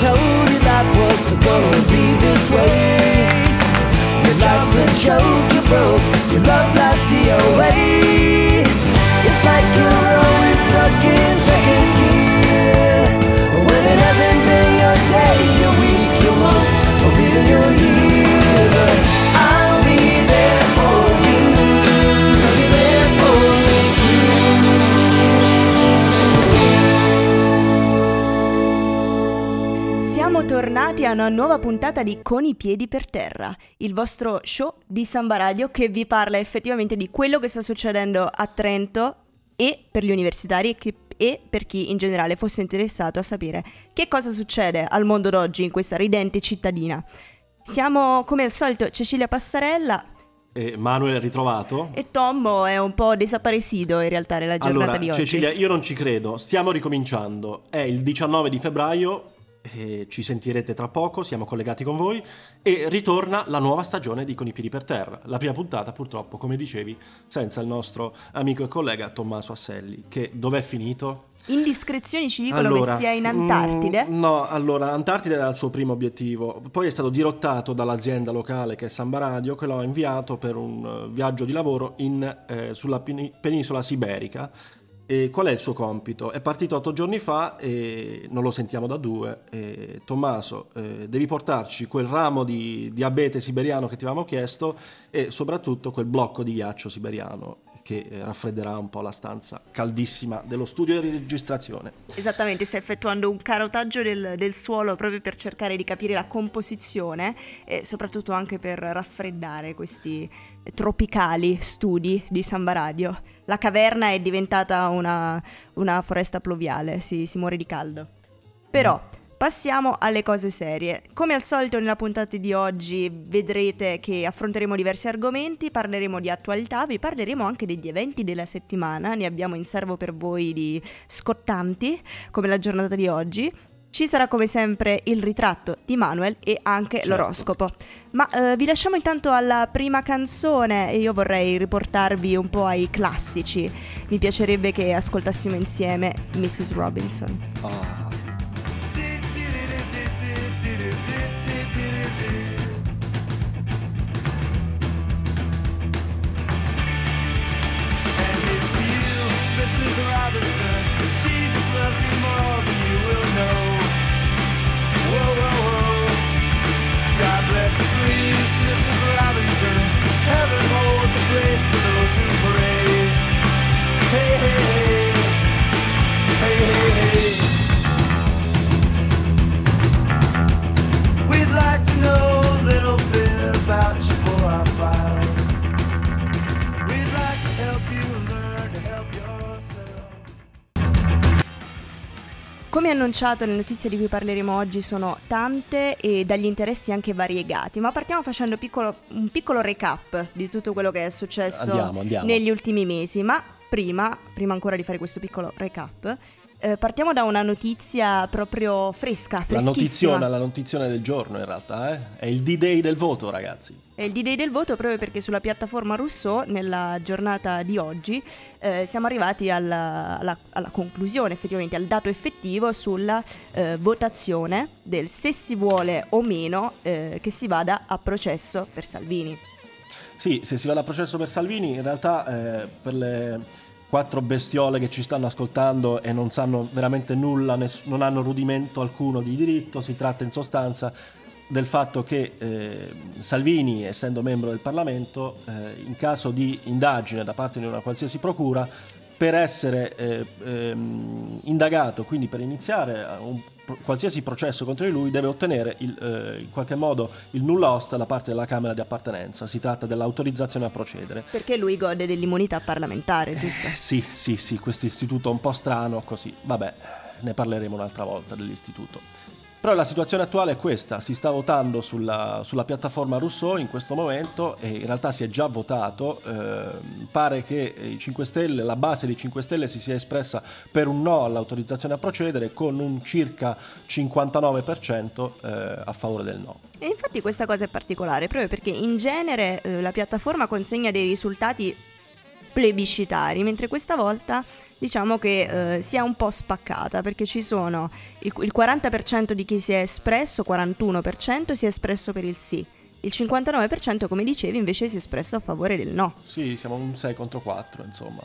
told you life was gonna be this way. Your life's a joke, you broke. Your love a una nuova puntata di Con i piedi per terra, il vostro show di Samba Radio che vi parla effettivamente di quello che sta succedendo a Trento e per gli universitari e per chi in generale fosse interessato a sapere che cosa succede al mondo d'oggi in questa ridente cittadina. Siamo come al solito Cecilia Passarella E Manuel è ritrovato. e Tommo è un po' desaparecido in realtà nella giornata Allora, di oggi. Cecilia, io non ci credo. Stiamo ricominciando. È il 19 di febbraio. E ci sentirete tra poco, siamo collegati con voi e ritorna la nuova stagione di Con i piedi per terra. La prima puntata, purtroppo, come dicevi, senza il nostro amico e collega Tommaso Asselli, che dov'è finito? Indiscrezioni ci dicono che sia in Antartide. mm, no, allora, Antartide era il suo primo obiettivo, poi è stato dirottato dall'azienda locale che è Samba Radio, che lo ha inviato per un eh, viaggio di lavoro in, eh, sulla peni- penisola siberica. E qual è il suo compito? È partito otto giorni fa e non lo sentiamo da due. E, Tommaso, eh, devi portarci quel ramo di diabete siberiano che ti avevamo chiesto e soprattutto quel blocco di ghiaccio siberiano che eh, raffredderà un po' la stanza caldissima dello studio di registrazione. Esattamente, sta effettuando un carotaggio del, del suolo proprio per cercare di capire la composizione e soprattutto anche per raffreddare questi tropicali studi di Samba Radio. La caverna è diventata una, una foresta pluviale, si, si muore di caldo. Però passiamo alle cose serie. Come al solito nella puntata di oggi vedrete che affronteremo diversi argomenti, parleremo di attualità, vi parleremo anche degli eventi della settimana, ne abbiamo in serbo per voi di scottanti, come la giornata di oggi. Ci sarà come sempre il ritratto di Manuel e anche Certo. l'oroscopo. Ma eh, vi lasciamo intanto alla prima canzone e io vorrei riportarvi un po' ai classici. Mi piacerebbe che ascoltassimo insieme Mrs. Robinson. Ah. Annunciato, le notizie di cui parleremo oggi sono tante e dagli interessi anche variegati, ma partiamo facendo piccolo- un piccolo recap di tutto quello che è successo Andiamo, andiamo. negli ultimi mesi. Ma prima, prima ancora di fare questo piccolo recap, eh, partiamo da una notizia proprio fresca, La notiziona, la notiziona del giorno in realtà, eh? È il D-Day del voto, ragazzi. È il D-Day del voto proprio perché sulla piattaforma Rousseau, nella giornata di oggi, eh, siamo arrivati alla, alla- alla conclusione, effettivamente, al dato effettivo sulla eh, votazione del se si vuole o meno eh, che si vada a processo per Salvini. Sì, se si va da processo per Salvini, in realtà eh, per le quattro bestiole che ci stanno ascoltando e non sanno veramente nulla, ness- non hanno rudimento alcuno di diritto, si tratta in sostanza del fatto che eh, Salvini, essendo membro del Parlamento, eh, in caso di indagine da parte di una qualsiasi procura, per essere eh, ehm, indagato, quindi per iniziare un qualsiasi processo contro di lui, deve ottenere il, eh, in qualche modo il nulla osta da parte della Camera di appartenenza. Si tratta dell'autorizzazione a procedere. Perché lui gode dell'immunità parlamentare, giusto? Eh, sì, sì, sì, questo istituto un po' strano, così. Vabbè, ne parleremo un'altra volta dell'istituto. Però la situazione attuale è questa, si sta votando sulla, sulla piattaforma Rousseau in questo momento e in realtà si è già votato, ehm, pare che i 5 Stelle, la base dei 5 Stelle si sia espressa per un no all'autorizzazione a procedere con un circa 59% eh, a favore del no. E infatti questa cosa è particolare proprio perché in genere eh, la piattaforma consegna dei risultati plebiscitari, mentre questa volta diciamo che eh, si un po' spaccata perché ci sono il, il 40% di chi si è espresso, 41% si è espresso per il sì. Il 59% come dicevi invece si è espresso a favore del no. Sì, siamo un 6 contro 4, insomma.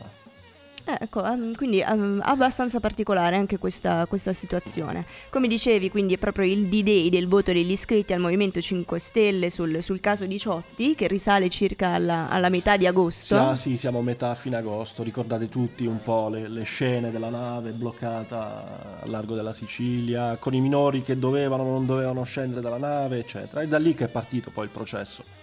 Ecco, ehm, quindi ehm, abbastanza particolare anche questa, questa situazione. Come dicevi, quindi è proprio il D-Day del voto degli iscritti al Movimento 5 Stelle sul, sul caso di Ciotti, che risale circa alla, alla metà di agosto. Ah, sì, siamo a metà fine agosto. Ricordate tutti un po' le, le scene della nave bloccata al largo della Sicilia, con i minori che dovevano o non dovevano scendere dalla nave, eccetera. E da lì che è partito poi il processo.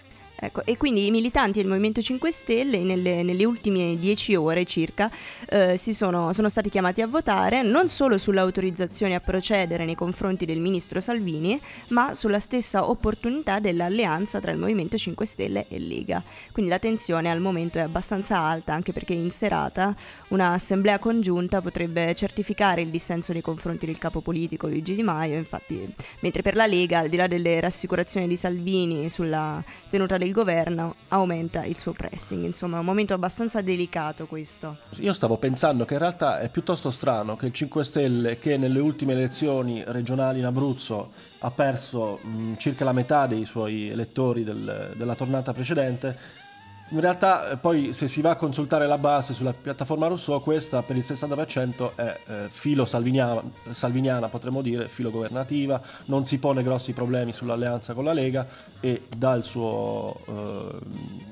Ecco, e quindi i militanti del Movimento 5 Stelle nelle, nelle ultime dieci ore circa eh, sono, sono stati chiamati a votare non solo sull'autorizzazione a procedere nei confronti del ministro Salvini, ma sulla stessa opportunità dell'alleanza tra il Movimento 5 Stelle e Lega. Quindi la tensione al momento è abbastanza alta, anche perché in serata un'assemblea congiunta potrebbe certificare il dissenso nei confronti del capo politico Luigi Di Maio, infatti, mentre per la Lega, al di là delle rassicurazioni di Salvini sulla tenuta del governo, aumenta il suo pressing. Insomma, è un momento abbastanza delicato questo. Io stavo pensando che in realtà è piuttosto strano che il 5 Stelle, che nelle ultime elezioni regionali in Abruzzo ha perso mh, circa la metà dei suoi elettori del- della tornata precedente, in realtà eh, poi se si va a consultare la base sulla piattaforma Rousseau, questa per il 60% è eh, filo salviniana, salviniana, potremmo dire, filo governativa, non si pone grossi problemi sull'alleanza con la Lega e dà il suo, eh,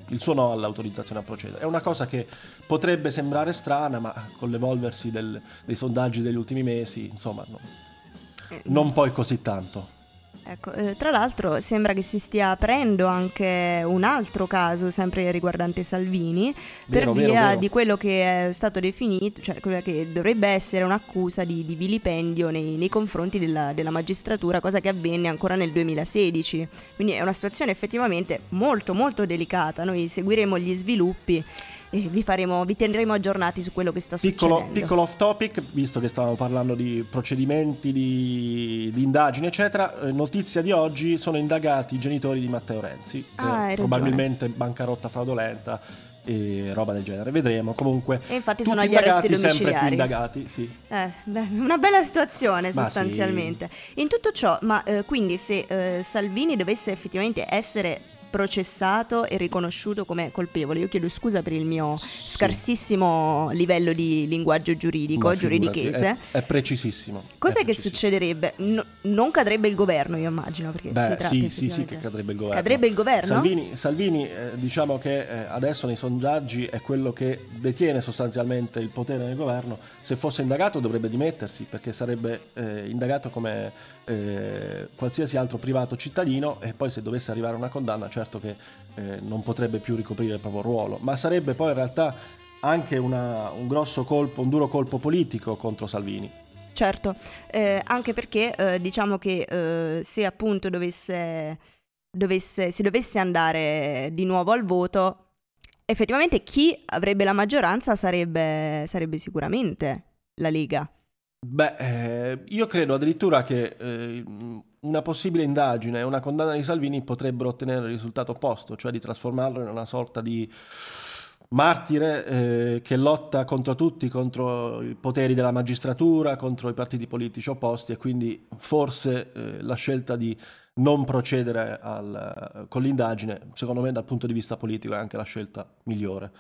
il suo no all'autorizzazione a procedere. È una cosa che potrebbe sembrare strana, ma con l'evolversi del- dei sondaggi degli ultimi mesi, insomma, no- non poi così tanto. Ecco, eh, tra l'altro sembra che si stia aprendo anche un altro caso sempre riguardante Salvini Vero, per vero, via vero. di quello che è stato definito, cioè quella che dovrebbe essere un'accusa di, di vilipendio nei, nei confronti della, della magistratura, cosa che avvenne ancora nel 2016. Quindi è una situazione effettivamente molto molto delicata, noi seguiremo gli sviluppi e vi, faremo, vi tendremo aggiornati su quello che sta Piccolo, succedendo. piccolo off topic, visto che stavamo parlando di procedimenti, di, di indagini, eccetera. eh, notizia di oggi: sono indagati i genitori di Matteo Renzi. Ah, ragione. probabilmente bancarotta fraudolenta e roba del genere. Vedremo. Comunque, E infatti sono agli arresti indagati, sempre più domiciliari. indagati. Sì. Eh, beh, una bella situazione sostanzialmente. In tutto ciò, ma eh, quindi se eh, Salvini dovesse effettivamente essere processato e riconosciuto come colpevole, io chiedo scusa per il mio scarsissimo livello di linguaggio giuridico, giuridichese. È, è precisissimo. Cos'è È che precisissimo. succederebbe? No- non cadrebbe il governo, io immagino, perché si Beh, tratta sì, sì, sì, che cadrebbe il governo. Cadrebbe il governo? Salvini, Salvini, eh, diciamo che eh, adesso nei sondaggi è quello che detiene sostanzialmente il potere nel governo. Se fosse indagato dovrebbe dimettersi perché sarebbe eh, indagato come eh, qualsiasi altro privato cittadino e poi se dovesse arrivare una condanna certo che eh, non potrebbe più ricoprire il proprio ruolo. Ma sarebbe poi in realtà anche una- un grosso colpo, un duro colpo politico contro Salvini. Certo, eh, anche perché eh, diciamo che eh, se appunto dovesse, dovesse, si dovesse andare di nuovo al voto, effettivamente chi avrebbe la maggioranza sarebbe, sarebbe sicuramente la Lega. Beh, eh, io credo addirittura che eh, una possibile indagine e una condanna di Salvini potrebbero ottenere il risultato opposto, cioè di trasformarlo in una sorta di martire eh, che lotta contro tutti, contro i poteri della magistratura, contro i partiti politici opposti e quindi forse la scelta di non procedere al- con l'indagine, secondo me dal punto di vista politico è anche la scelta migliore,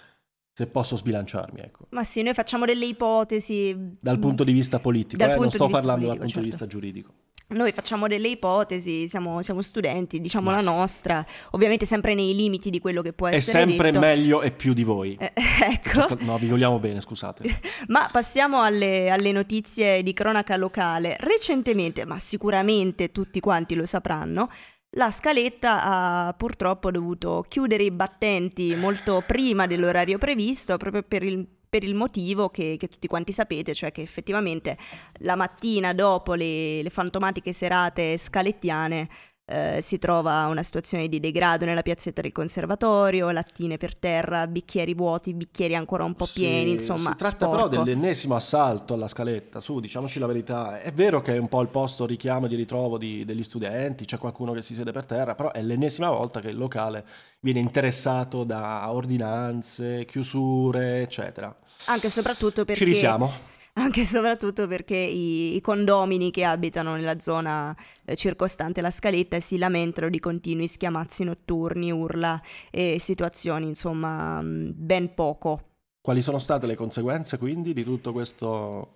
se posso sbilanciarmi, ecco. Ma sì, noi facciamo delle ipotesi. Dal punto di vista politico, eh, non sto di parlando dal punto di certo. vista giuridico. Noi facciamo delle ipotesi, siamo, siamo studenti, diciamo Ma la nostra, ovviamente sempre nei limiti di quello che può È essere sempre detto. meglio e più di voi. Eh, ecco. No, vi vogliamo bene, scusate. Ma passiamo alle, alle notizie di cronaca locale. Recentemente, ma sicuramente tutti quanti lo sapranno, la scaletta ha purtroppo dovuto chiudere i battenti molto prima dell'orario previsto, proprio per il, per il motivo che, che tutti quanti sapete, cioè che effettivamente la mattina dopo le, le fantomatiche serate scalettiane eh, si trova una situazione di degrado nella piazzetta del conservatorio, lattine per terra, bicchieri vuoti, bicchieri ancora un po' pieni, Sì, insomma, Si tratta sporco. però dell'ennesimo assalto alla scaletta, su, diciamoci la verità. È vero che è un po' il posto richiamo di ritrovo di- degli studenti, c'è qualcuno che si siede per terra, però è l'ennesima volta che il locale viene interessato da ordinanze, chiusure, eccetera. Anche e soprattutto perché... Ci risiamo. Anche e soprattutto perché i, i condomini che abitano nella zona eh, circostante la scaletta si lamentano di continui schiamazzi notturni, urla e situazioni, insomma, mh, ben poco. Quali sono state le conseguenze quindi di tutto questo?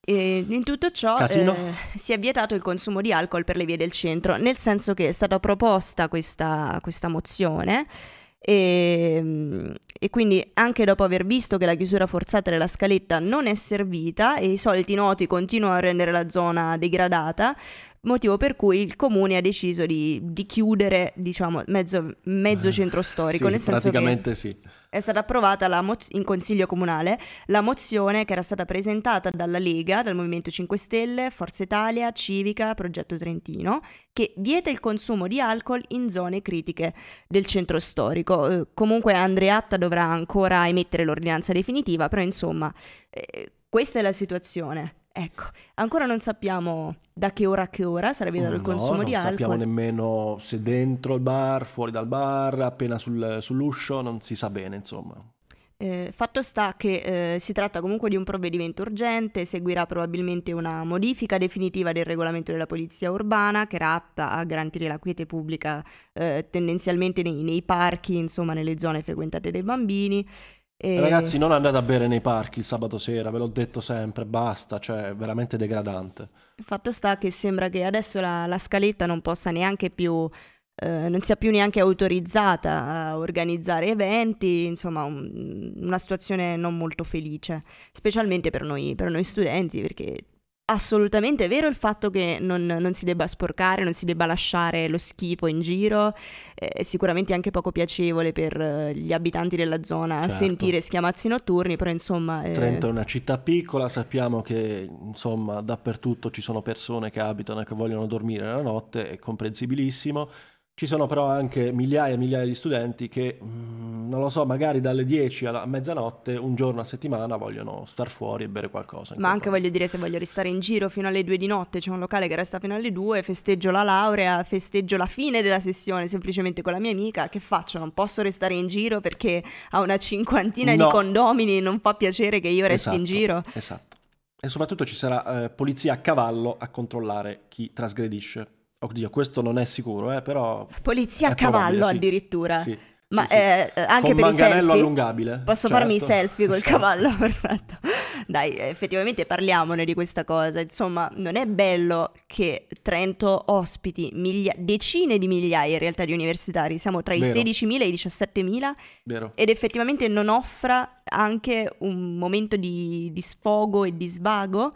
E in tutto ciò eh, si è vietato il consumo di alcol per le vie del centro, nel senso che è stata proposta questa, questa mozione e, mm, e quindi anche dopo aver visto che la chiusura forzata della scaletta non è servita e i soliti noti continuano a rendere la zona degradata, motivo per cui il comune ha deciso di, di chiudere diciamo mezzo, mezzo centro storico, Sì, nel senso che sì. è stata approvata la moz- in consiglio comunale la mozione che era stata presentata dalla Lega, dal Movimento 5 Stelle, Forza Italia, Civica, Progetto Trentino, che vieta il consumo di alcol in zone critiche del centro storico. Eh, comunque Andreatta dovrà ancora emettere l'ordinanza definitiva, però insomma, eh, questa è la situazione. Ecco, ancora non sappiamo da che ora a che ora sarà vietato il No, consumo di non alcol. sappiamo nemmeno se dentro il bar, fuori dal bar, appena sul- sull'uscio, non si sa bene, insomma. Eh, fatto sta che eh, si tratta comunque di un provvedimento urgente, seguirà probabilmente una modifica definitiva del regolamento della polizia urbana che era atta a garantire la quiete pubblica eh, tendenzialmente nei, nei parchi, insomma nelle zone frequentate dai bambini. E- Ragazzi, non andate a bere nei parchi il sabato sera, ve l'ho detto sempre, basta, cioè è veramente degradante. Fatto sta che sembra che adesso la, la scaletta non possa neanche più, eh, non sia più neanche autorizzata a organizzare eventi, insomma un- una situazione non molto felice, specialmente per noi, per noi studenti, perché assolutamente vero il fatto che non, non si debba sporcare, non si debba lasciare lo schifo in giro, eh, è sicuramente anche poco piacevole per eh, gli abitanti della zona Certo. sentire schiamazzi notturni, però insomma... eh, Trento è una città piccola, sappiamo che insomma dappertutto ci sono persone che abitano e che vogliono dormire la notte, è comprensibilissimo. Ci sono però anche migliaia e migliaia di studenti che, mm, non lo so, magari dalle 10 alla mezzanotte, un giorno a settimana, vogliono star fuori e bere qualcosa. in Ma anche voglio dire, se voglio restare in giro fino alle 2 di notte, c'è un locale che resta fino alle 2, festeggio la laurea, festeggio la fine della sessione semplicemente con la mia amica, che faccio? Non posso restare in giro perché a una cinquantina No. di condomini non fa piacere che io resti in Esatto, giro? Esatto. E soprattutto ci sarà eh, polizia a cavallo a controllare chi trasgredisce. Oddio, questo non è sicuro, eh, però... Polizia a cavallo sì. addirittura. Sì, Ma sì, eh, eh, anche Con per i selfie? allungabile. Posso certo. farmi i selfie col Esatto. cavallo? Perfetto. Dai, effettivamente parliamone di questa cosa. Insomma, non è bello che Trento ospiti miglia- decine di migliaia in realtà di universitari. Siamo tra i Vero. 16.000 e i 17.000 Vero. ed effettivamente non offra anche un momento di, di sfogo e di svago.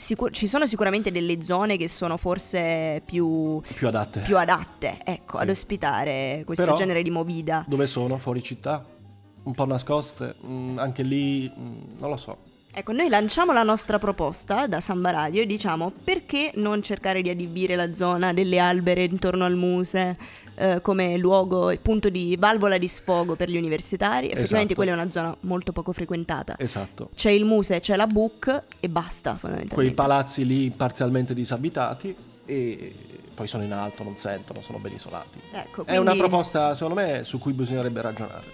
Sicur- ci sono sicuramente delle zone che sono forse più, Più adatte. più adatte ecco, Sì. ad ospitare questo Però- genere di movida. Dove sono? Fuori città? Un po' nascoste? Mm, anche lì, mm, non lo so. Ecco, noi lanciamo la nostra proposta da Samba Radio e diciamo perché non cercare di adibire la zona delle albere intorno al Muse eh, come luogo, punto di valvola di sfogo per gli universitari. Effettivamente Esatto. quella è una zona molto poco frequentata. Esatto. C'è il Muse, c'è la Book e basta fondamentalmente. Quei palazzi lì parzialmente disabitati e poi sono in alto, non sentono, sono ben isolati. Ecco, È una quindi, proposta, secondo me, su cui bisognerebbe ragionare.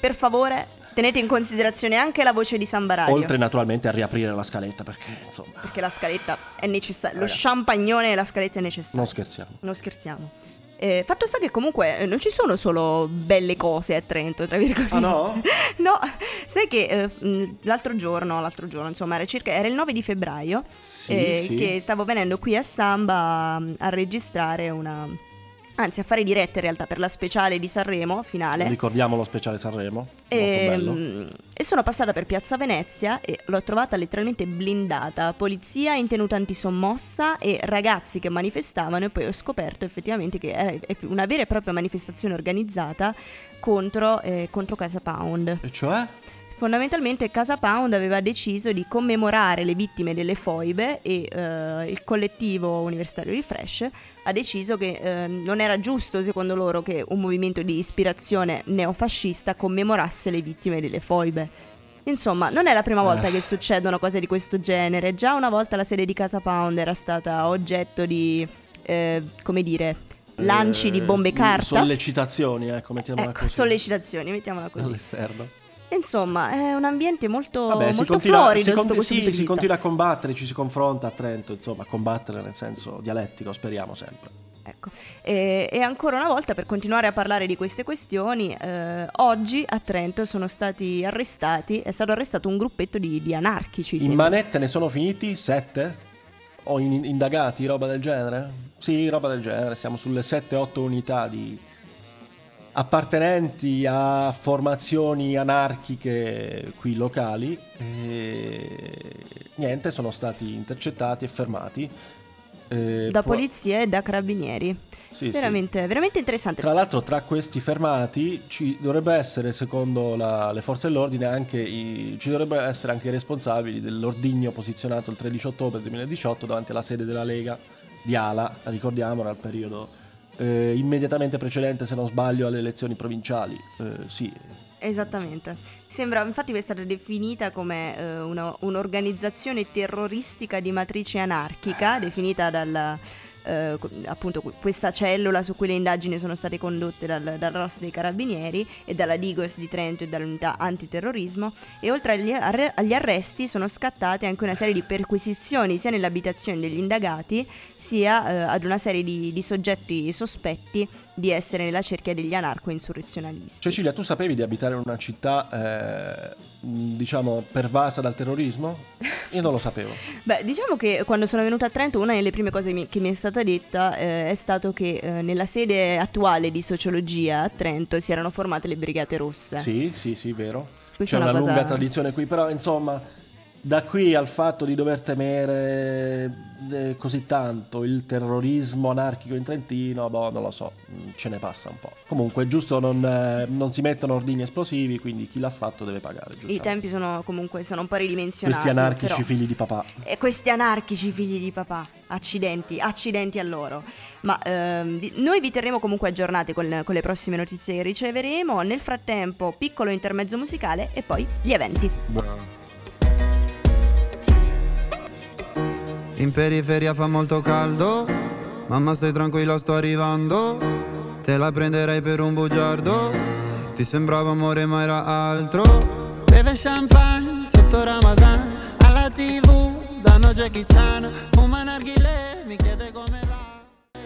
Per favore, tenete in considerazione anche la voce di Samba Radio. Oltre naturalmente a riaprire la scaletta, perché insomma, Perché la scaletta è necessaria. Lo champagnone e la scaletta è necessaria. non scherziamo. Non scherziamo. Eh, fatto sta che comunque eh, non ci sono solo belle cose a Trento, tra virgolette. Ah no? no, sai che eh, mh, l'altro giorno, l'altro giorno, insomma, era circa era il 9 di febbraio Sì, eh, sì. che stavo venendo qui a Samba a, a registrare una anzi a fare diretta in realtà per la speciale di Sanremo finale. Ricordiamo lo speciale Sanremo. E, Molto bello. mm, e sono passata per Piazza Venezia e l'ho trovata letteralmente blindata, polizia in tenuta antisommossa e ragazzi che manifestavano e poi ho scoperto effettivamente che era è una vera e propria manifestazione organizzata contro, eh, contro Casa Pound. E cioè? Fondamentalmente Casa Pound aveva deciso di commemorare le vittime delle foibe e eh, il collettivo universitario di Fresh ha deciso che eh, non era giusto, secondo loro, che un movimento di ispirazione neofascista commemorasse le vittime delle foibe. Insomma, non è la prima volta Eh. che succedono cose di questo genere. Già una volta la sede di Casa Pound era stata oggetto di, eh, come dire, lanci di Eh, bombe carta. Sollecitazioni, ecco, mettiamola Ecco, così. sollecitazioni, mettiamola così. All'esterno. Insomma, è un ambiente molto, Vabbè, si molto continua, florido si, conti- sì, si continua a combattere, ci si confronta a Trento, insomma, combattere nel senso dialettico, speriamo sempre. Ecco. E, e ancora una volta, per continuare a parlare di queste questioni, eh, oggi a Trento sono stati arrestati, è stato arrestato un gruppetto di, di anarchici. In sembra. manette ne sono finiti sette? O in- indagati, roba del genere? Sì, roba del genere, siamo sulle 7-8 unità di appartenenti a formazioni anarchiche qui locali e niente, sono stati intercettati e fermati. Eh, da può- polizia e da carabinieri. sì, sì. veramente, veramente interessante. Tra l'altro, tra questi fermati ci dovrebbe essere, secondo la- le forze dell'ordine, anche i, ci dovrebbero essere anche i responsabili dell'ordigno posizionato il 13 ottobre 2018 davanti alla sede della Lega di Ala, ricordiamolo, al periodo eh, immediatamente precedente, se non sbaglio, alle elezioni provinciali. Eh, sì, Esattamente. Sembra, infatti, è stata definita come eh, una- un'organizzazione terroristica di matrice anarchica, definita dalla. Eh, appunto que- questa cellula su cui le indagini sono state condotte dal, dal ROS dei Carabinieri e dalla Digos di Trento e dall'unità antiterrorismo e oltre agli, arre- agli arresti sono scattate anche una serie di perquisizioni sia nelle abitazioni degli indagati sia eh, ad una serie di, di soggetti sospetti di essere nella cerchia degli anarco-insurrezionalisti. Cecilia, tu sapevi di abitare in una città, eh, diciamo, pervasa dal terrorismo? Io non lo sapevo. Beh, diciamo che quando sono venuta a Trento una delle prime cose mi- che mi è stata detta eh, è stato che eh, nella sede attuale di sociologia a Trento si erano formate le Brigate Rosse. Sì, sì, sì, vero. Questa C'è una, una cosa- lunga tradizione qui, però insomma, da qui al fatto di dover temere eh, così tanto il terrorismo anarchico in Trentino, boh, non lo so, mm, ce ne passa un po'. Comunque è giusto non, eh, non si mettono ordini esplosivi, quindi chi l'ha fatto deve pagare. I tempi sono comunque sono un po' ridimensionati. Questi anarchici però- figli di papà. E questi anarchici figli di papà, accidenti, accidenti a loro. Ma ehm, di- noi vi terremo comunque aggiornati con, con le prossime notizie che riceveremo. Nel frattempo, piccolo intermezzo musicale e poi gli eventi. In periferia fa molto caldo, mamma stai tranquilla sto arrivando, te la prenderei per un bugiardo, ti sembrava amore ma era altro. Beve champagne sotto Ramadan, alla tv danno Jackie Chan, fuma narghile, mi chiede come va.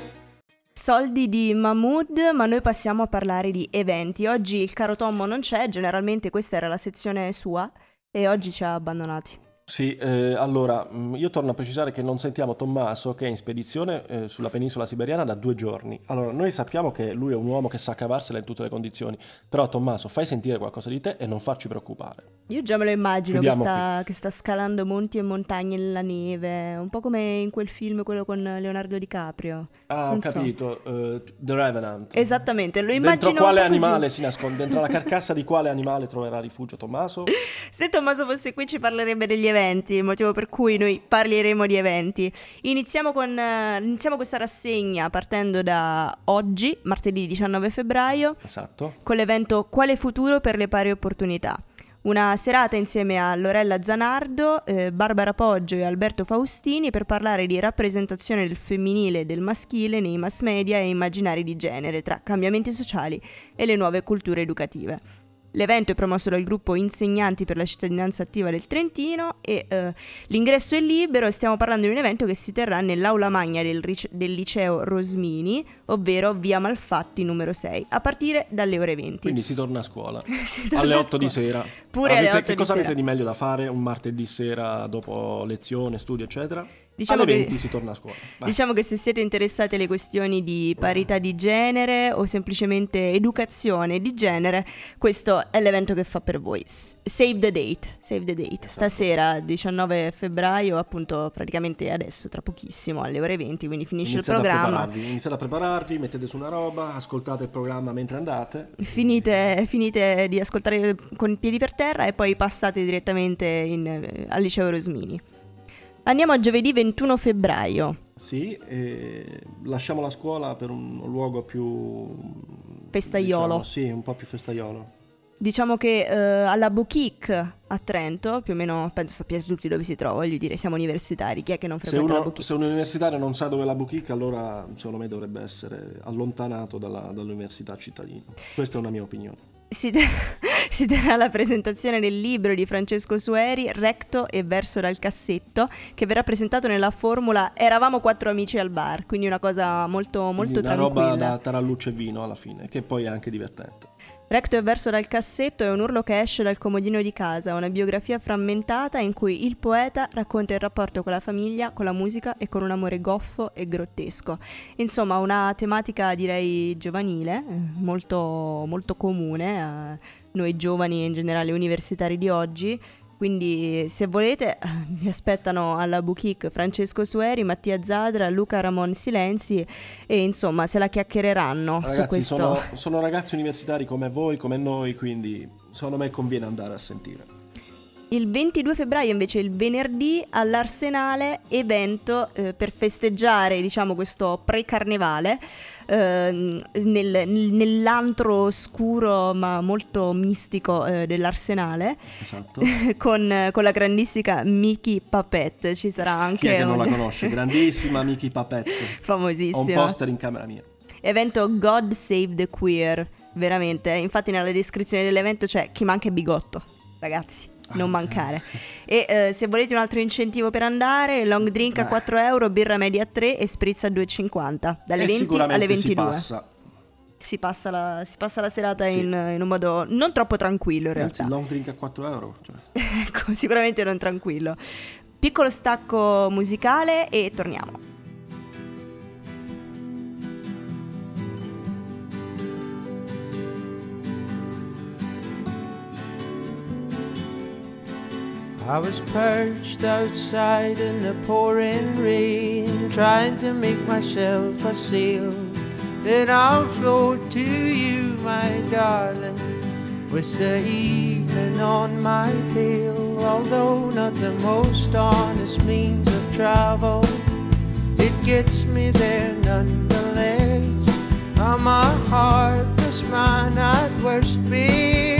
Soldi di Mahmood, ma noi passiamo a parlare di eventi. Oggi il caro Tommo non c'è, generalmente questa era la sezione sua e oggi ci ha abbandonati. Sì, eh, allora mh, io torno a precisare che non sentiamo Tommaso che è in spedizione eh, sulla penisola siberiana da due giorni. Allora, noi sappiamo che lui è un uomo che sa cavarsela in tutte le condizioni, però Tommaso fai sentire qualcosa di te e non farci preoccupare. Io già me lo immagino che sta, che sta scalando monti e montagne nella neve, un po' come in quel film, quello con Leonardo DiCaprio. Ah, ho Non so. capito, eh, The Revenant. Esattamente, lo Dentro immagino quale un po' così. animale si nasconde? Dentro la carcassa di quale animale troverà rifugio Tommaso? Se Tommaso fosse qui ci parlerebbe degli eventi, il motivo per cui noi parleremo di eventi. Iniziamo, con, eh, iniziamo questa rassegna partendo da oggi, martedì 19 febbraio, Esatto. con l'evento Quale futuro per le pari opportunità? Una serata insieme a Lorella Zanardo, eh, Barbara Poggio e Alberto Faustini per parlare di rappresentazione del femminile e del maschile nei mass media e immaginari di genere tra cambiamenti sociali e le nuove culture educative. L'evento è promosso dal gruppo Insegnanti per la cittadinanza attiva del Trentino e eh, l'ingresso è libero e stiamo parlando di un evento che si terrà nell'aula magna del, rice- del liceo Rosmini, ovvero via Malfatti numero 6, a partire dalle ore 20. Quindi si torna a scuola. Torna alle a 8 di scuola. sera. Pure alle Avete- 8 Che di cosa sera. avete di meglio da fare un martedì sera dopo lezione, studio, eccetera? Diciamo che- 20 si torna a scuola. Diciamo che se siete interessati alle questioni di parità di genere o semplicemente educazione di genere, questo è l'evento che fa per voi. Save the date, save the date. Stasera, 19 febbraio, appunto praticamente adesso, tra pochissimo, alle ore 20, quindi finisce Iniziate il a programma. prepararvi, iniziate a prepararvi, mettete su una roba, ascoltate il programma mentre andate. Finite, finite di ascoltare con i piedi per terra e poi passate direttamente in, eh, al liceo Rosmini. Andiamo a giovedì 21 febbraio. Sì, lasciamo la scuola per un luogo più... Festaiolo. diciamo, sì, un po' più festaiolo. Diciamo che eh, alla Bouquic a Trento, più o meno penso sappiate tutti dove si trova, voglio dire, siamo universitari, chi è che non frequenta la uno, Bouquic? se un universitario non sa dove è la boutique, allora secondo me dovrebbe essere allontanato dalla- dall'università cittadina. Questa è una mia opinione. Si, te- si terrà la presentazione del libro di Francesco Sueri, Recto e Verso dal cassetto, che verrà presentato nella formula Eravamo quattro amici al bar, quindi una cosa molto, molto Quindi una roba tranquilla. da tarallucce e vino alla fine, che poi è anche divertente. Recto e verso dal cassetto è un urlo che esce dal comodino di casa, una biografia frammentata in cui il poeta racconta il rapporto con la famiglia, con la musica e con un amore goffo e grottesco. Insomma, una tematica direi giovanile, eh, molto, molto comune a noi giovani e in generale universitari di oggi. Quindi se volete vi aspettano alla boutique Francesco Sueri, Mattia Zadra, Luca Ramon Silenzi e insomma se la chiacchiereranno su Ragazzi, questo. sono, sono ragazzi universitari come voi, come noi, quindi secondo me conviene andare a sentire. Il 22 febbraio invece il venerdì all'Arsenale evento eh, per festeggiare diciamo questo pre-carnevale ehm, nel- nell'antro oscuro ma molto mistico eh, dell'Arsenale Esatto. con, con la grandissima Mickey Papette ci sarà anche Chi è che non un la conosce? Grandissima Miki Papette. Ho un poster in camera mia. evento God Save the Queer veramente infatti nella descrizione dell'evento c'è chi manca è bigotto ragazzi non mancare e eh, se volete un altro incentivo per andare long drink a Eh. 4 euro birra media a 3 e spritz a 2,50 dalle e 20 sicuramente alle si 22 passa. si passa la, si passa la serata Sì. in, in un modo non troppo tranquillo in Ragazzi, realtà il long drink a 4 euro. Cioè. ecco sicuramente non tranquillo piccolo stacco musicale e torniamo I was perched outside in the pouring rain, trying to make myself a sail. Then I'll float to you, my darling, with the evening on my tail. Although not the most honest means of travel, it gets me there nonetheless. I'm a heartless man at worst, babe,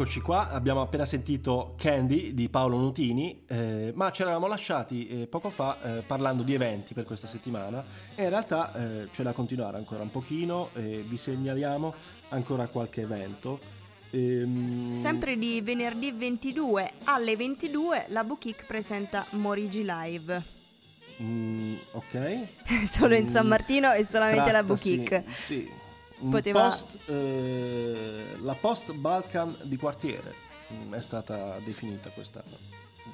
Eccoci qua, abbiamo appena sentito Candy di Paolo Nutini, eh, ma ci eravamo lasciati eh, poco fa eh, parlando di eventi per questa settimana e in realtà eh, c'è da continuare ancora un pochino, e vi segnaliamo ancora qualche evento. Ehm, Sempre di venerdì 22 alle 22 la Boutique presenta Morigi Live. mm, ok. Solo in San Mm, Martino e solamente la trattasi- Boutique. Sì. Un Poteva- post, eh, la post Balkan di quartiere mm, è stata definita questa,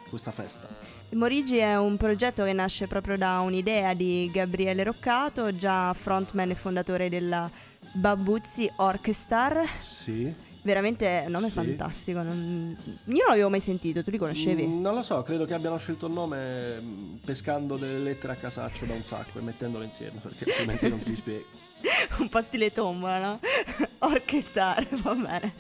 questa festa. Morigi è un progetto che nasce proprio da un'idea di Gabriele Roccato, già frontman e fondatore della Babuzzi Orchestra. Sì. Veramente nome Sì. fantastico. non- Io non l'avevo mai sentito, tu li conoscevi? Mm, non lo so, credo che abbiano scelto il nome mm, pescando delle lettere a casaccio da un sacco e mettendole insieme perché altrimenti non si spiega. un po' stile tombola, no? Orchestar, va bene.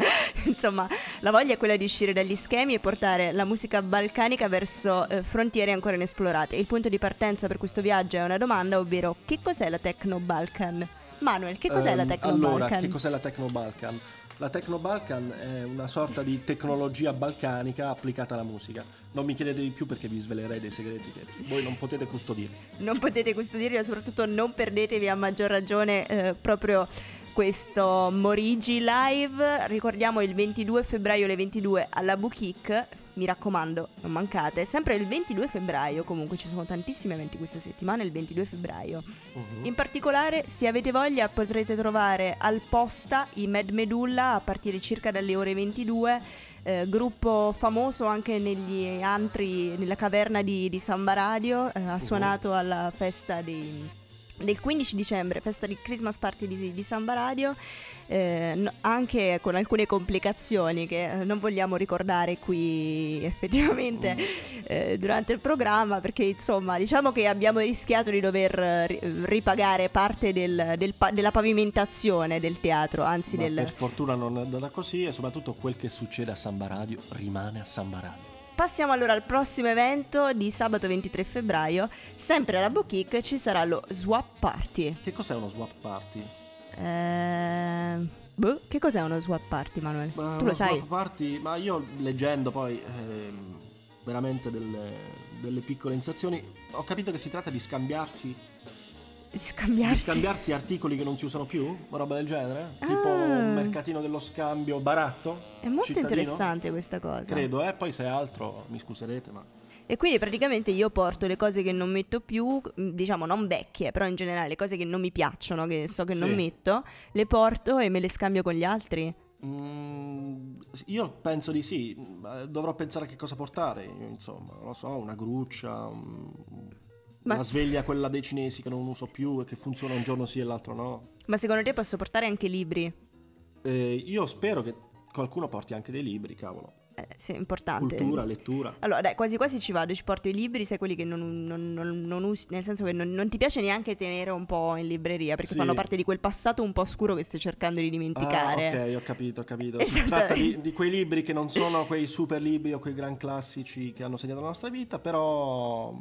Insomma, la voglia è quella di uscire dagli schemi e portare la musica balcanica verso eh, frontiere ancora inesplorate. Il punto di partenza per questo viaggio è una domanda, ovvero che cos'è la Techno Balkan? Manuel, che cos'è la Ehm, Techno allora, Balkan? che cos'è la Techno Balkan? La Techno Balkan è una sorta di tecnologia balcanica applicata alla musica. Non mi chiedete di più perché vi svelerei dei segreti che voi non potete custodire. Non potete custodirli, ma soprattutto non perdetevi a maggior ragione eh, proprio questo Morigi Live. Ricordiamo il 22 febbraio alle 22 alla Boutique. Mi raccomando, non mancate. Sempre il 22 febbraio, comunque ci sono tantissimi eventi questa settimana, il 22 febbraio. Mhm. In particolare, se avete voglia, potrete trovare al posta i Mad Medulla a partire circa dalle ore 22. eh, gruppo famoso anche negli antri, nella caverna di, di Samba Radio, eh, ha suonato alla festa dei- del 15 dicembre, festa di Christmas Party di, di Samba Radio, eh, no- anche con alcune complicazioni che eh, non vogliamo ricordare qui effettivamente eh, durante il programma, perché insomma diciamo che abbiamo rischiato di dover eh, ri- ripagare parte del- del della pavimentazione del teatro, anzi Ma del... per fortuna non è andata così e soprattutto quel che succede a Samba Radio rimane a Samba Radio. Passiamo allora al prossimo evento di sabato 23 febbraio, sempre alla Boutique ci sarà lo Swap Party. Che cos'è uno swap party? Ehm, boh, che cos'è uno Swap Party Manuel? Ma tu lo sai? swap party, ma io leggendo poi ehm, veramente delle, delle piccole inserzioni ho capito che si tratta di scambiarsi Di di scambiarsi. scambiarsi articoli che non si usano più, una roba del genere, tipo Ah. un mercatino dello scambio baratto. È molto cittadino. interessante questa cosa. Credo, eh, poi se è altro mi scuserete, ma E quindi praticamente io porto le cose che non metto più, mh, diciamo non vecchie, però in generale le cose che non mi piacciono, che so che non Sì. metto, le porto e me le scambio con gli altri. Mm, io penso di sì, dovrò pensare a che cosa portare, insomma, non lo so, una gruccia, un- Ma- una sveglia quella dei cinesi che non uso più e che funziona un giorno sì e l'altro no. Ma secondo te posso portare anche libri? Eh, io spero che qualcuno porti anche dei libri, cavolo. Eh, sì, è importante. Cultura, lettura. Allora, dai, quasi quasi ci vado, ci porto i libri, sai quelli che non, non- non- non usi, nel senso che non, non ti piace neanche tenere un po' in libreria, perché Sì. fanno parte di quel passato un po' oscuro che stai cercando di dimenticare. Ah, ok, ho capito, ho capito. Si tratta di, di quei libri che non sono quei super libri o quei gran classici che hanno segnato la nostra vita, però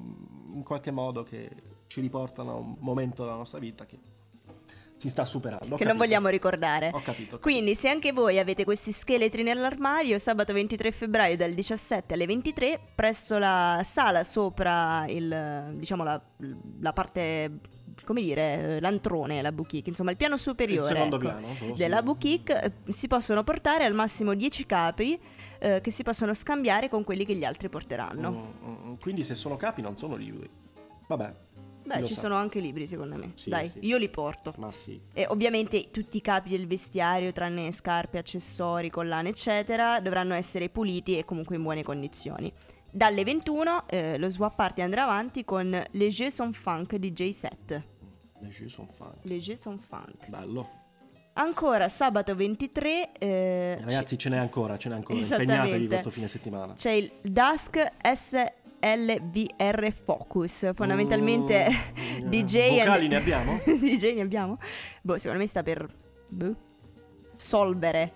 in qualche modo che ci riportano a un momento della nostra vita che si sta superando. Che non capito. vogliamo ricordare. Ho capito. ho capito. Quindi, se anche voi avete questi scheletri nell'armadio, sabato 23 febbraio dal 17 alle 23, presso la sala sopra il, diciamo, la, la parte, come dire, l'antrone, la boutique, insomma, il piano superiore Il ecco, piano, della boutique, eh, si possono portare al massimo 10 capi eh, che si possono scambiare con quelli che gli altri porteranno. Mm, mm, mm. Quindi se sono capi non sono libri. Vabbè. Beh, ci sa. sono anche libri, secondo me. Sì, Dai, sì. io li porto. Ma sì. E ovviamente tutti i capi del vestiario, tranne scarpe, accessori, collane, eccetera, dovranno essere puliti e comunque in buone condizioni. Dalle 21 eh, lo swap party andrà avanti con Les Jeux sont funk di J7. Le jeux sont fun. Les Jeux sont funk. Bello. Ancora sabato 23 eh, Eh, Ragazzi, ce n'è ancora, ce n'è ancora. Impegnatevi questo fine settimana. c'è il Dusk SLVR Focus, fondamentalmente Mm, DJ and- vocali ne abbiamo? DJ ne abbiamo? Boh, secondo me sta per boh, solvere.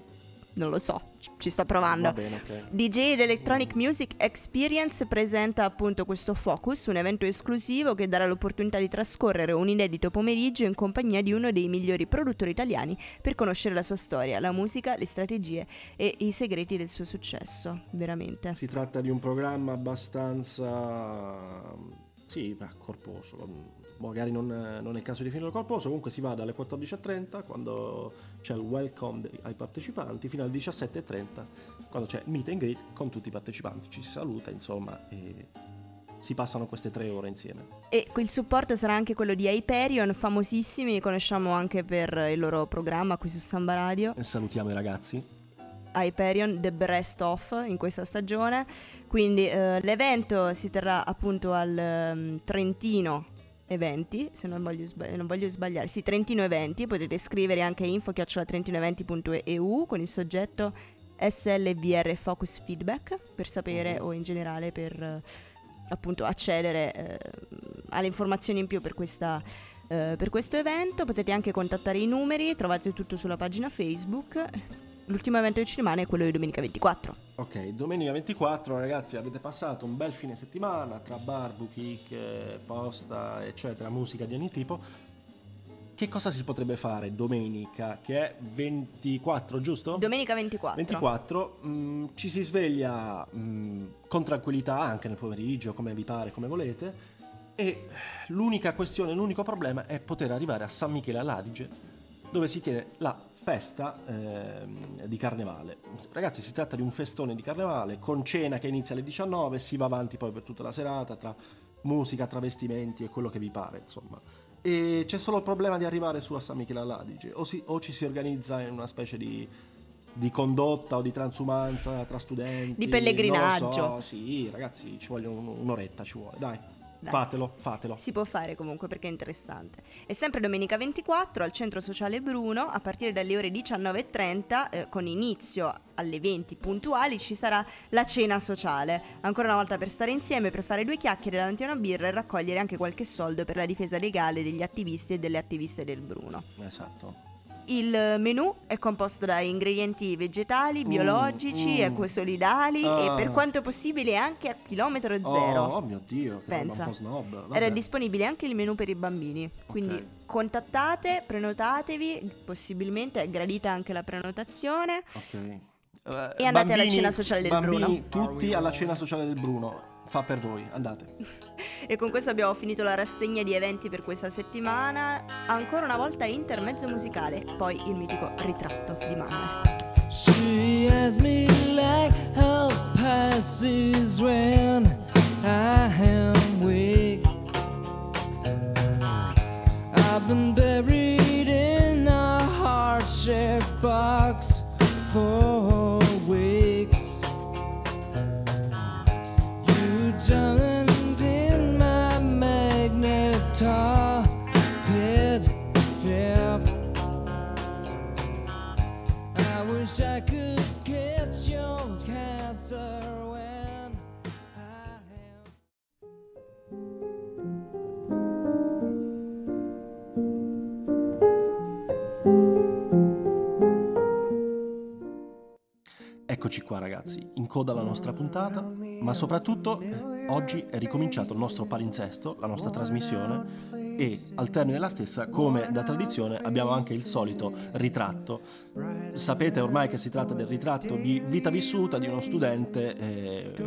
Non lo so, ci- sto provando. Va bene, ok. DJ Electronic Music Experience presenta appunto questo Focus, un evento esclusivo che darà l'opportunità di trascorrere un inedito pomeriggio in compagnia di uno dei migliori produttori italiani per conoscere la sua storia, la musica, le strategie e i segreti del suo successo, veramente. Si tratta di un programma abbastanza. Sì, beh, corposo. Magari non, non è il caso di definirlo corposo. Comunque si va dalle 14.30 quando c'è il welcome ai partecipanti fino alle 17.30 quando c'è meet and greet con tutti i partecipanti. Ci si saluta, insomma, e si passano queste tre ore insieme. E il supporto sarà anche quello di Hyperion, famosissimi, li conosciamo anche per il loro programma qui su Samba Radio. E salutiamo i ragazzi. Hyperion The Best Of in questa stagione. Quindi eh, l'evento si terrà appunto al ehm, Trentino Eventi, se non voglio, sbag- non voglio sbagliare, sì, Trentino Eventi, potete scrivere anche info trentinoeventi.eu con il soggetto SLVR Focus Feedback per sapere o in generale per eh, appunto accedere eh, alle informazioni in più per questa eh, per questo evento potete anche contattare i numeri, trovate tutto sulla pagina Facebook. L'ultimo evento che ci rimane è quello di domenica 24. Ok, domenica 24 ragazzi avete passato un bel fine settimana tra bar, boutique, posta, eccetera, musica di ogni tipo. Che cosa si potrebbe fare domenica, che è 24, giusto? Domenica 24. 24, mm, ci si sveglia mm, con tranquillità anche nel pomeriggio, come vi pare, come volete. E l'unica questione, l'unico problema è poter arrivare a San Michele all'Adige, dove si tiene la festa ehm, di carnevale. Ragazzi, si tratta di un festone di carnevale con cena che inizia alle 19, si va avanti poi per tutta la serata tra musica, travestimenti e quello che vi pare, insomma. E c'è solo il problema di arrivare su a San Michele all'Adige, o, si- o ci si organizza in una specie di, di condotta o di transumanza tra studenti. Di pellegrinaggio. So, sì, ragazzi, ci un- un'oretta, ci vuole, dai. Dai, fatelo, fatelo. Si può fare comunque perché è interessante. E sempre domenica 24 al Centro Sociale Bruno, a partire dalle ore 19.30, eh, con inizio alle 20 puntuali, ci sarà la cena sociale. Ancora una volta per stare insieme, per fare due chiacchiere davanti a una birra e raccogliere anche qualche soldo per la difesa legale degli attivisti e delle attiviste del Bruno. Esatto. Il menù è composto da ingredienti vegetali, biologici, mm. ecosolidali e Ah. per quanto possibile anche a chilometro zero. Oh, oh mio Dio, che Pensa. un po' snob. Era Vabbè. disponibile anche il menù per i bambini, quindi Ok. contattate, prenotatevi, possibilmente è gradita anche la prenotazione. Ok. E andate alla cena sociale del bambini, Bruno. Tutti alla cena sociale del Bruno. Fa per voi, andate. E con questo abbiamo finito la rassegna di eventi per questa settimana. Ancora una volta intermezzo musicale, poi il mitico ritratto di Manner. She has me like how passes when I Eccoci qua ragazzi, in coda alla nostra puntata, ma soprattutto eh, oggi è ricominciato il nostro palinsesto, la nostra trasmissione e al termine della stessa, come da tradizione, abbiamo anche il solito ritratto. Sapete ormai che si tratta del ritratto di vita vissuta di uno studente eh,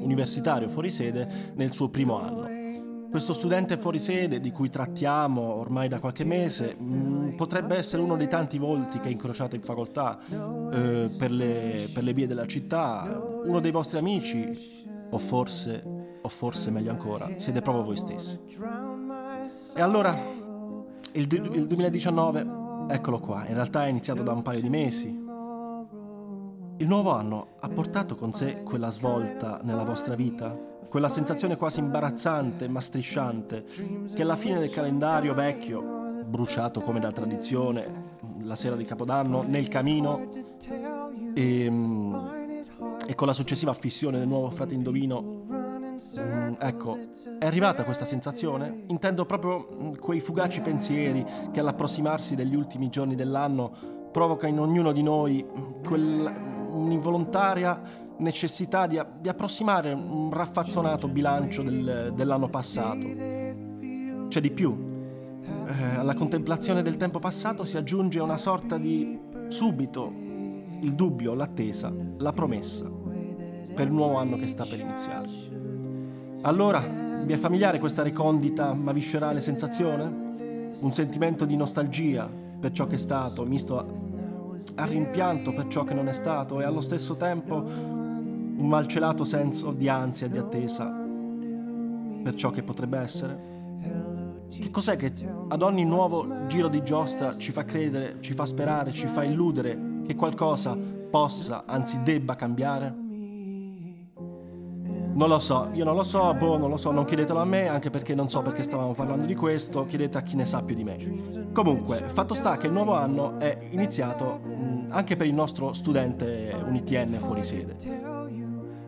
universitario fuori sede nel suo primo anno. Questo studente fuori sede di cui trattiamo ormai da qualche mese mh, potrebbe essere uno dei tanti volti che incrociate in facoltà eh, per, le, per le vie della città, uno dei vostri amici o forse, o forse meglio ancora, siete proprio voi stessi. E allora, il, du- il 2019, eccolo qua, in realtà è iniziato da un paio di mesi. Il nuovo anno ha portato con sé quella svolta nella vostra vita? Quella sensazione quasi imbarazzante ma strisciante che alla fine del calendario vecchio, bruciato come da tradizione la sera di Capodanno, nel camino e, mm, e con la successiva affissione del nuovo frate indovino, mm, ecco, è arrivata questa sensazione? Intendo proprio mm, quei fugaci pensieri che all'approssimarsi degli ultimi giorni dell'anno provoca in ognuno di noi mm, quel- un'involontaria necessità di, di approssimare un raffazzonato bilancio del- dell'anno passato. C'è di più. Eh, alla contemplazione del tempo passato si aggiunge una sorta di subito il dubbio, l'attesa, la promessa per il nuovo anno che sta per iniziare. Allora, vi è familiare questa recondita ma viscerale sensazione? Un sentimento di nostalgia per ciò che è stato, misto a, a rimpianto per ciò che non è stato e allo stesso tempo un malcelato senso di ansia di attesa per ciò che potrebbe essere? Che cos'è che ad ogni nuovo giro di giostra ci fa credere, ci fa sperare, ci fa illudere che qualcosa possa, anzi debba cambiare? Non lo so, io non lo so, boh, non lo so, non chiedetelo a me, anche perché non so perché stavamo parlando di questo, chiedete a chi ne sa più di me. Comunque, fatto sta che il nuovo anno è iniziato mh, anche per il nostro studente UNITN fuori sede.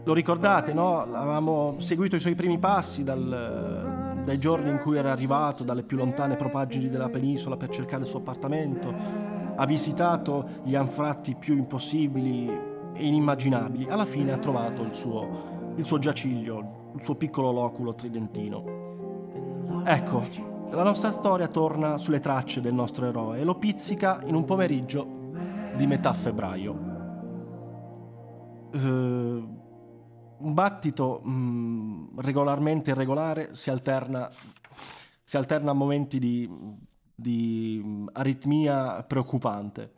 Lo ricordate, no? Avevamo seguito i suoi primi passi dal- dai giorni in cui era arrivato dalle più lontane propaggini della penisola per cercare il suo appartamento, ha visitato gli anfratti più impossibili e inimmaginabili, alla fine ha trovato il suo, il suo giaciglio, il suo piccolo loculo tridentino. Ecco, la nostra storia torna sulle tracce del nostro eroe e lo pizzica in un pomeriggio di metà febbraio. Eh, un battito mm, regolarmente irregolare si alterna, si alterna a momenti di, di, mm, aritmia preoccupante.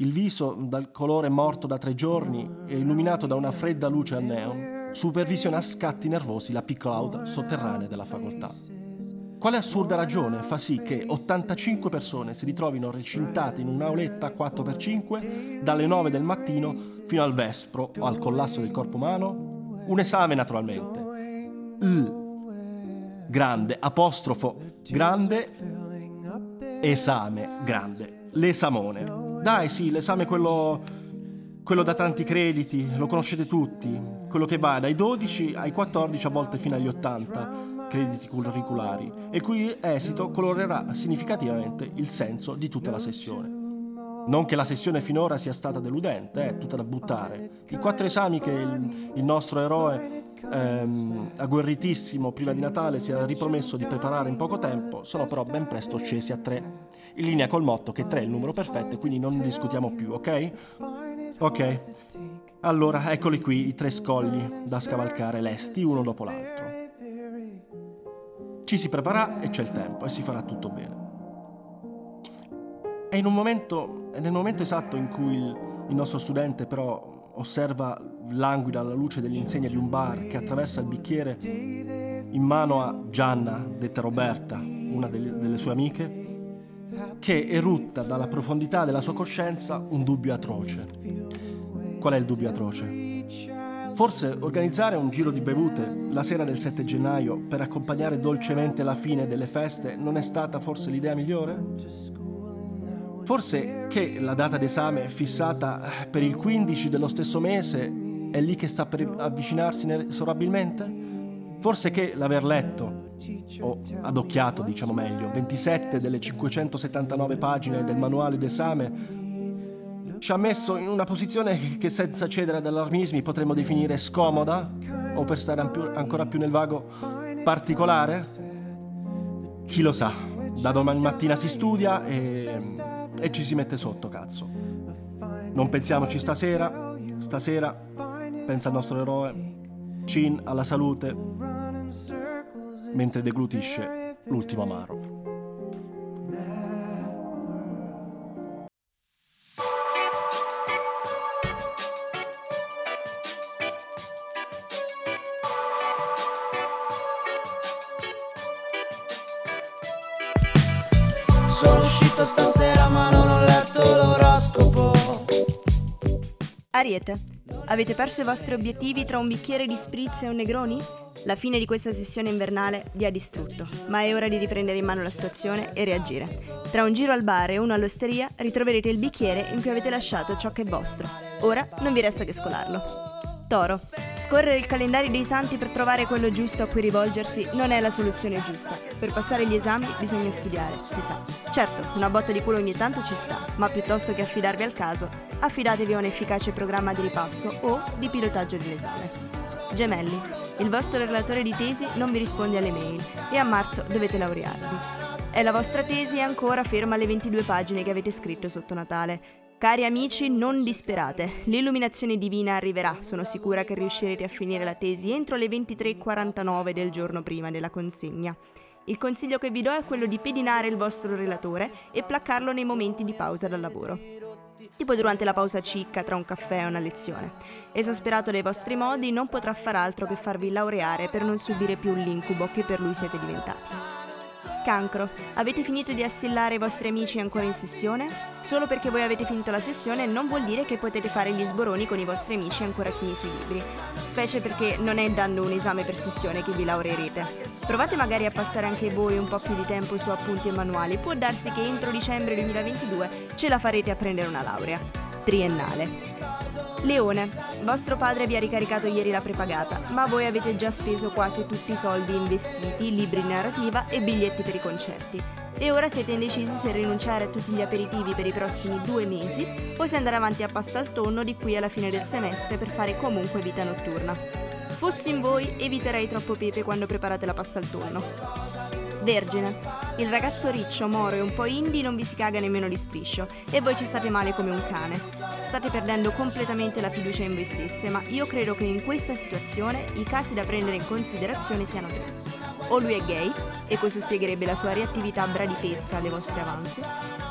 Il viso, dal colore morto da tre giorni e illuminato da una fredda luce a neon, supervisiona a scatti nervosi la piccola auto sotterranea della facoltà. Quale assurda ragione fa sì che 85 persone si ritrovino recintate in un'auletta 4x5 dalle 9 del mattino fino al vespro o al collasso del corpo umano? Un esame naturalmente. L. Grande, apostrofo, grande, esame, grande. L'esamone. Dai sì, l'esame quello, quello da tanti crediti, lo conoscete tutti. Quello che va dai 12 ai 14, a volte fino agli 80 crediti curriculari, e cui esito colorerà significativamente il senso di tutta la sessione. Non che la sessione finora sia stata deludente, è eh, tutta da buttare. I quattro esami che il, il nostro eroe ehm, agguerritissimo prima di Natale si era ripromesso di preparare in poco tempo, sono però ben presto scesi a tre, in linea col motto che tre è il numero perfetto e quindi non discutiamo più, ok? Ok. Allora, eccoli qui i tre scogli da scavalcare lesti uno dopo l'altro. Ci si prepara e c'è il tempo e si farà tutto bene. È momento, nel momento esatto in cui il, il nostro studente però osserva languida alla luce dell'insegna di un bar che attraversa il bicchiere in mano a Gianna, detta Roberta, una delle, delle sue amiche, che erutta dalla profondità della sua coscienza un dubbio atroce. Qual è il dubbio atroce? Forse organizzare un giro di bevute la sera del 7 gennaio per accompagnare dolcemente la fine delle feste non è stata forse l'idea migliore? Forse che la data d'esame fissata per il 15 dello stesso mese è lì che sta per avvicinarsi inesorabilmente? Forse che l'aver letto, o adocchiato diciamo meglio, 27 delle 579 pagine del manuale d'esame ci ha messo in una posizione che senza cedere ad allarmismi potremmo definire scomoda, o per stare ancora più nel vago, particolare? Chi lo sa, da domani mattina si studia e, e ci si mette sotto, cazzo. Non pensiamoci stasera, stasera pensa al nostro eroe, Chin alla salute, mentre deglutisce l'ultimo amaro. Sono uscito stasera ma non ho letto l'oroscopo Ariete, avete perso i vostri obiettivi tra un bicchiere di spritz e un Negroni? La fine di questa sessione invernale vi ha distrutto, ma è ora di riprendere in mano la situazione e reagire. Tra un giro al bar e uno all'osteria ritroverete il bicchiere in cui avete lasciato ciò che è vostro. Ora non vi resta che scolarlo. Toro. Scorrere il calendario dei santi per trovare quello giusto a cui rivolgersi non è la soluzione giusta. Per passare gli esami bisogna studiare, si sa. Certo, una botta di culo ogni tanto ci sta, ma piuttosto che affidarvi al caso, affidatevi a un efficace programma di ripasso o di pilotaggio dell'esame. Gemelli. Il vostro relatore di tesi non vi risponde alle mail e a marzo dovete laurearvi. È la vostra tesi ancora ferma alle 22 pagine che avete scritto sotto Natale Cari amici, non disperate. L'illuminazione divina arriverà. Sono sicura che riuscirete a finire la tesi entro le 23.49 del giorno prima della consegna. Il consiglio che vi do è quello di pedinare il vostro relatore e placcarlo nei momenti di pausa dal lavoro. Tipo durante la pausa cicca tra un caffè e una lezione. Esasperato dai vostri modi, non potrà far altro che farvi laureare per non subire più l'incubo che per lui siete diventati. Cancro. Avete finito di assillare i vostri amici ancora in sessione? Solo perché voi avete finito la sessione non vuol dire che potete fare gli sboroni con i vostri amici ancora chini sui libri, specie perché non è dando un esame per sessione che vi laureerete. Provate magari a passare anche voi un po' più di tempo su appunti e manuali, può darsi che entro dicembre 2022 ce la farete a prendere una laurea. Triennale. Leone, vostro padre vi ha ricaricato ieri la prepagata, ma voi avete già speso quasi tutti i soldi in vestiti, libri in narrativa e biglietti per i concerti. E ora siete indecisi se rinunciare a tutti gli aperitivi per i prossimi due mesi o se andare avanti a pasta al tonno di qui alla fine del semestre per fare comunque vita notturna. Fossi in voi, eviterei troppo pepe quando preparate la pasta al tonno. Vergine. Il ragazzo riccio, moro e un po' indie non vi si caga nemmeno di striscio e voi ci state male come un cane. State perdendo completamente la fiducia in voi stesse, ma io credo che in questa situazione i casi da prendere in considerazione siano tre. O lui è gay, e questo spiegherebbe la sua reattività bradipesca alle vostre avanzi,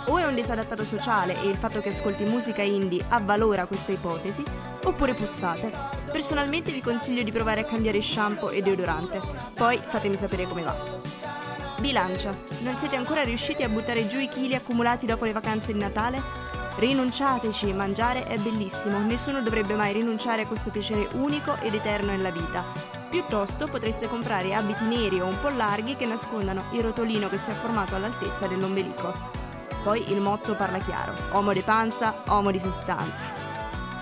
o è un disadattato sociale e il fatto che ascolti musica indie avvalora questa ipotesi, oppure puzzate. Personalmente vi consiglio di provare a cambiare shampoo e deodorante, poi fatemi sapere come va. Bilancia. Non siete ancora riusciti a buttare giù i chili accumulati dopo le vacanze di Natale? Rinunciateci, mangiare è bellissimo, nessuno dovrebbe mai rinunciare a questo piacere unico ed eterno nella vita. Piuttosto potreste comprare abiti neri o un po' larghi che nascondano il rotolino che si è formato all'altezza dell'ombelico. Poi il motto parla chiaro, uomo di panza, uomo di sostanza.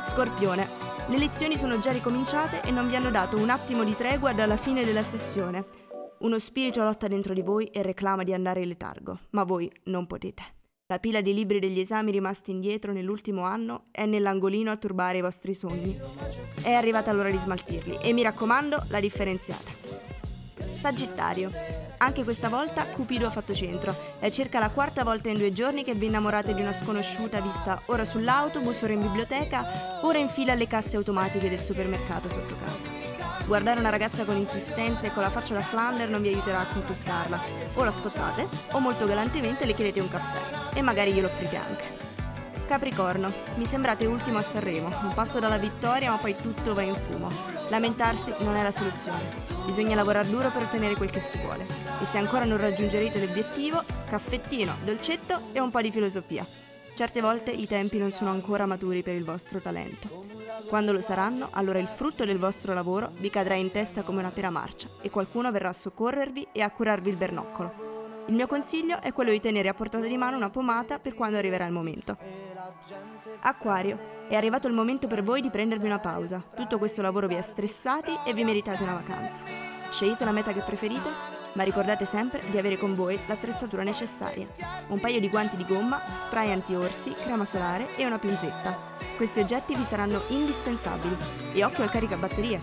Scorpione. Le lezioni sono già ricominciate e non vi hanno dato un attimo di tregua dalla fine della sessione. Uno spirito lotta dentro di voi e reclama di andare in letargo, ma voi non potete. La pila di libri degli esami rimasti indietro nell'ultimo anno è nell'angolino a turbare i vostri sogni. È arrivata l'ora di smaltirli e mi raccomando la differenziata. Sagittario. Anche questa volta Cupido ha fatto centro. È circa la quarta volta in due giorni che vi innamorate di una sconosciuta vista ora sull'autobus, ora in biblioteca, ora in fila alle casse automatiche del supermercato sotto casa. Guardare una ragazza con insistenza e con la faccia da Flander non vi aiuterà a conquistarla. O la spottate, o molto galantemente le chiedete un caffè. E magari glielo offrite anche. Capricorno, mi sembrate ultimo a Sanremo, un passo dalla vittoria ma poi tutto va in fumo. Lamentarsi non è la soluzione, bisogna lavorare duro per ottenere quel che si vuole. E se ancora non raggiungerete l'obiettivo, caffettino, dolcetto e un po' di filosofia. Certe volte i tempi non sono ancora maturi per il vostro talento. Quando lo saranno, allora il frutto del vostro lavoro vi cadrà in testa come una pera marcia e qualcuno verrà a soccorrervi e a curarvi il bernoccolo. Il mio consiglio è quello di tenere a portata di mano una pomata per quando arriverà il momento. Acquario, è arrivato il momento per voi di prendervi una pausa. Tutto questo lavoro vi ha stressati e vi meritate una vacanza. Scegliete la meta che preferite, ma ricordate sempre di avere con voi l'attrezzatura necessaria. Un paio di guanti di gomma, spray anti-orsi, crema solare e una pinzetta. Questi oggetti vi saranno indispensabili. E occhio al caricabatterie.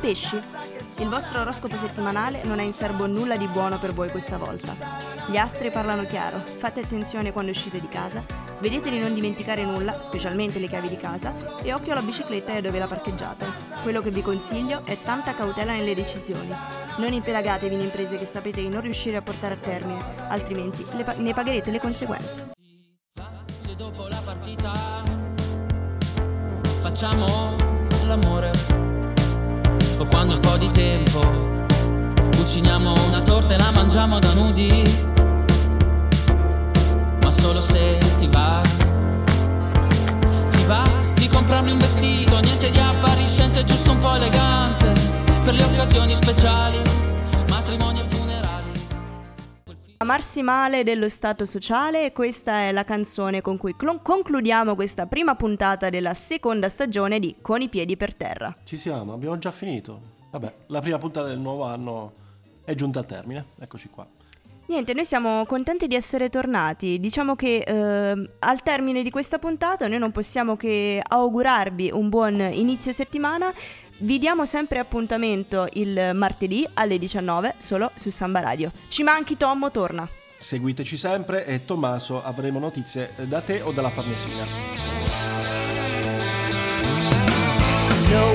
Pesci. Il vostro oroscopo settimanale non ha in serbo nulla di buono per voi questa volta. Gli astri parlano chiaro, fate attenzione quando uscite di casa, vedete di non dimenticare nulla, specialmente le chiavi di casa, e occhio alla bicicletta e dove la parcheggiate. Quello che vi consiglio è tanta cautela nelle decisioni. Non impelagatevi in imprese che sapete di non riuscire a portare a termine, altrimenti pa- ne pagherete le conseguenze. Se dopo la partita facciamo l'amore o quando un po' di tempo cuciniamo una torta e la mangiamo da nudi. Ma solo se ti va. Ti va di comprarmi un vestito niente di appariscente giusto un po' elegante per le occasioni speciali matrimoni e funerali Amarsi male dello stato sociale e questa è la canzone con cui clon- concludiamo questa prima puntata della seconda stagione di Con i piedi per terra. Ci siamo, abbiamo già finito. Vabbè, la prima puntata del nuovo anno è giunta al termine. Eccoci qua. Niente, noi siamo contenti di essere tornati. Diciamo che ehm, al termine di questa puntata noi non possiamo che augurarvi un buon inizio settimana. Vi diamo sempre appuntamento il martedì alle 19 solo su Samba Radio. Ci manchi Tommo, torna. Seguiteci sempre e Tommaso avremo notizie da te o dalla Farnesina. No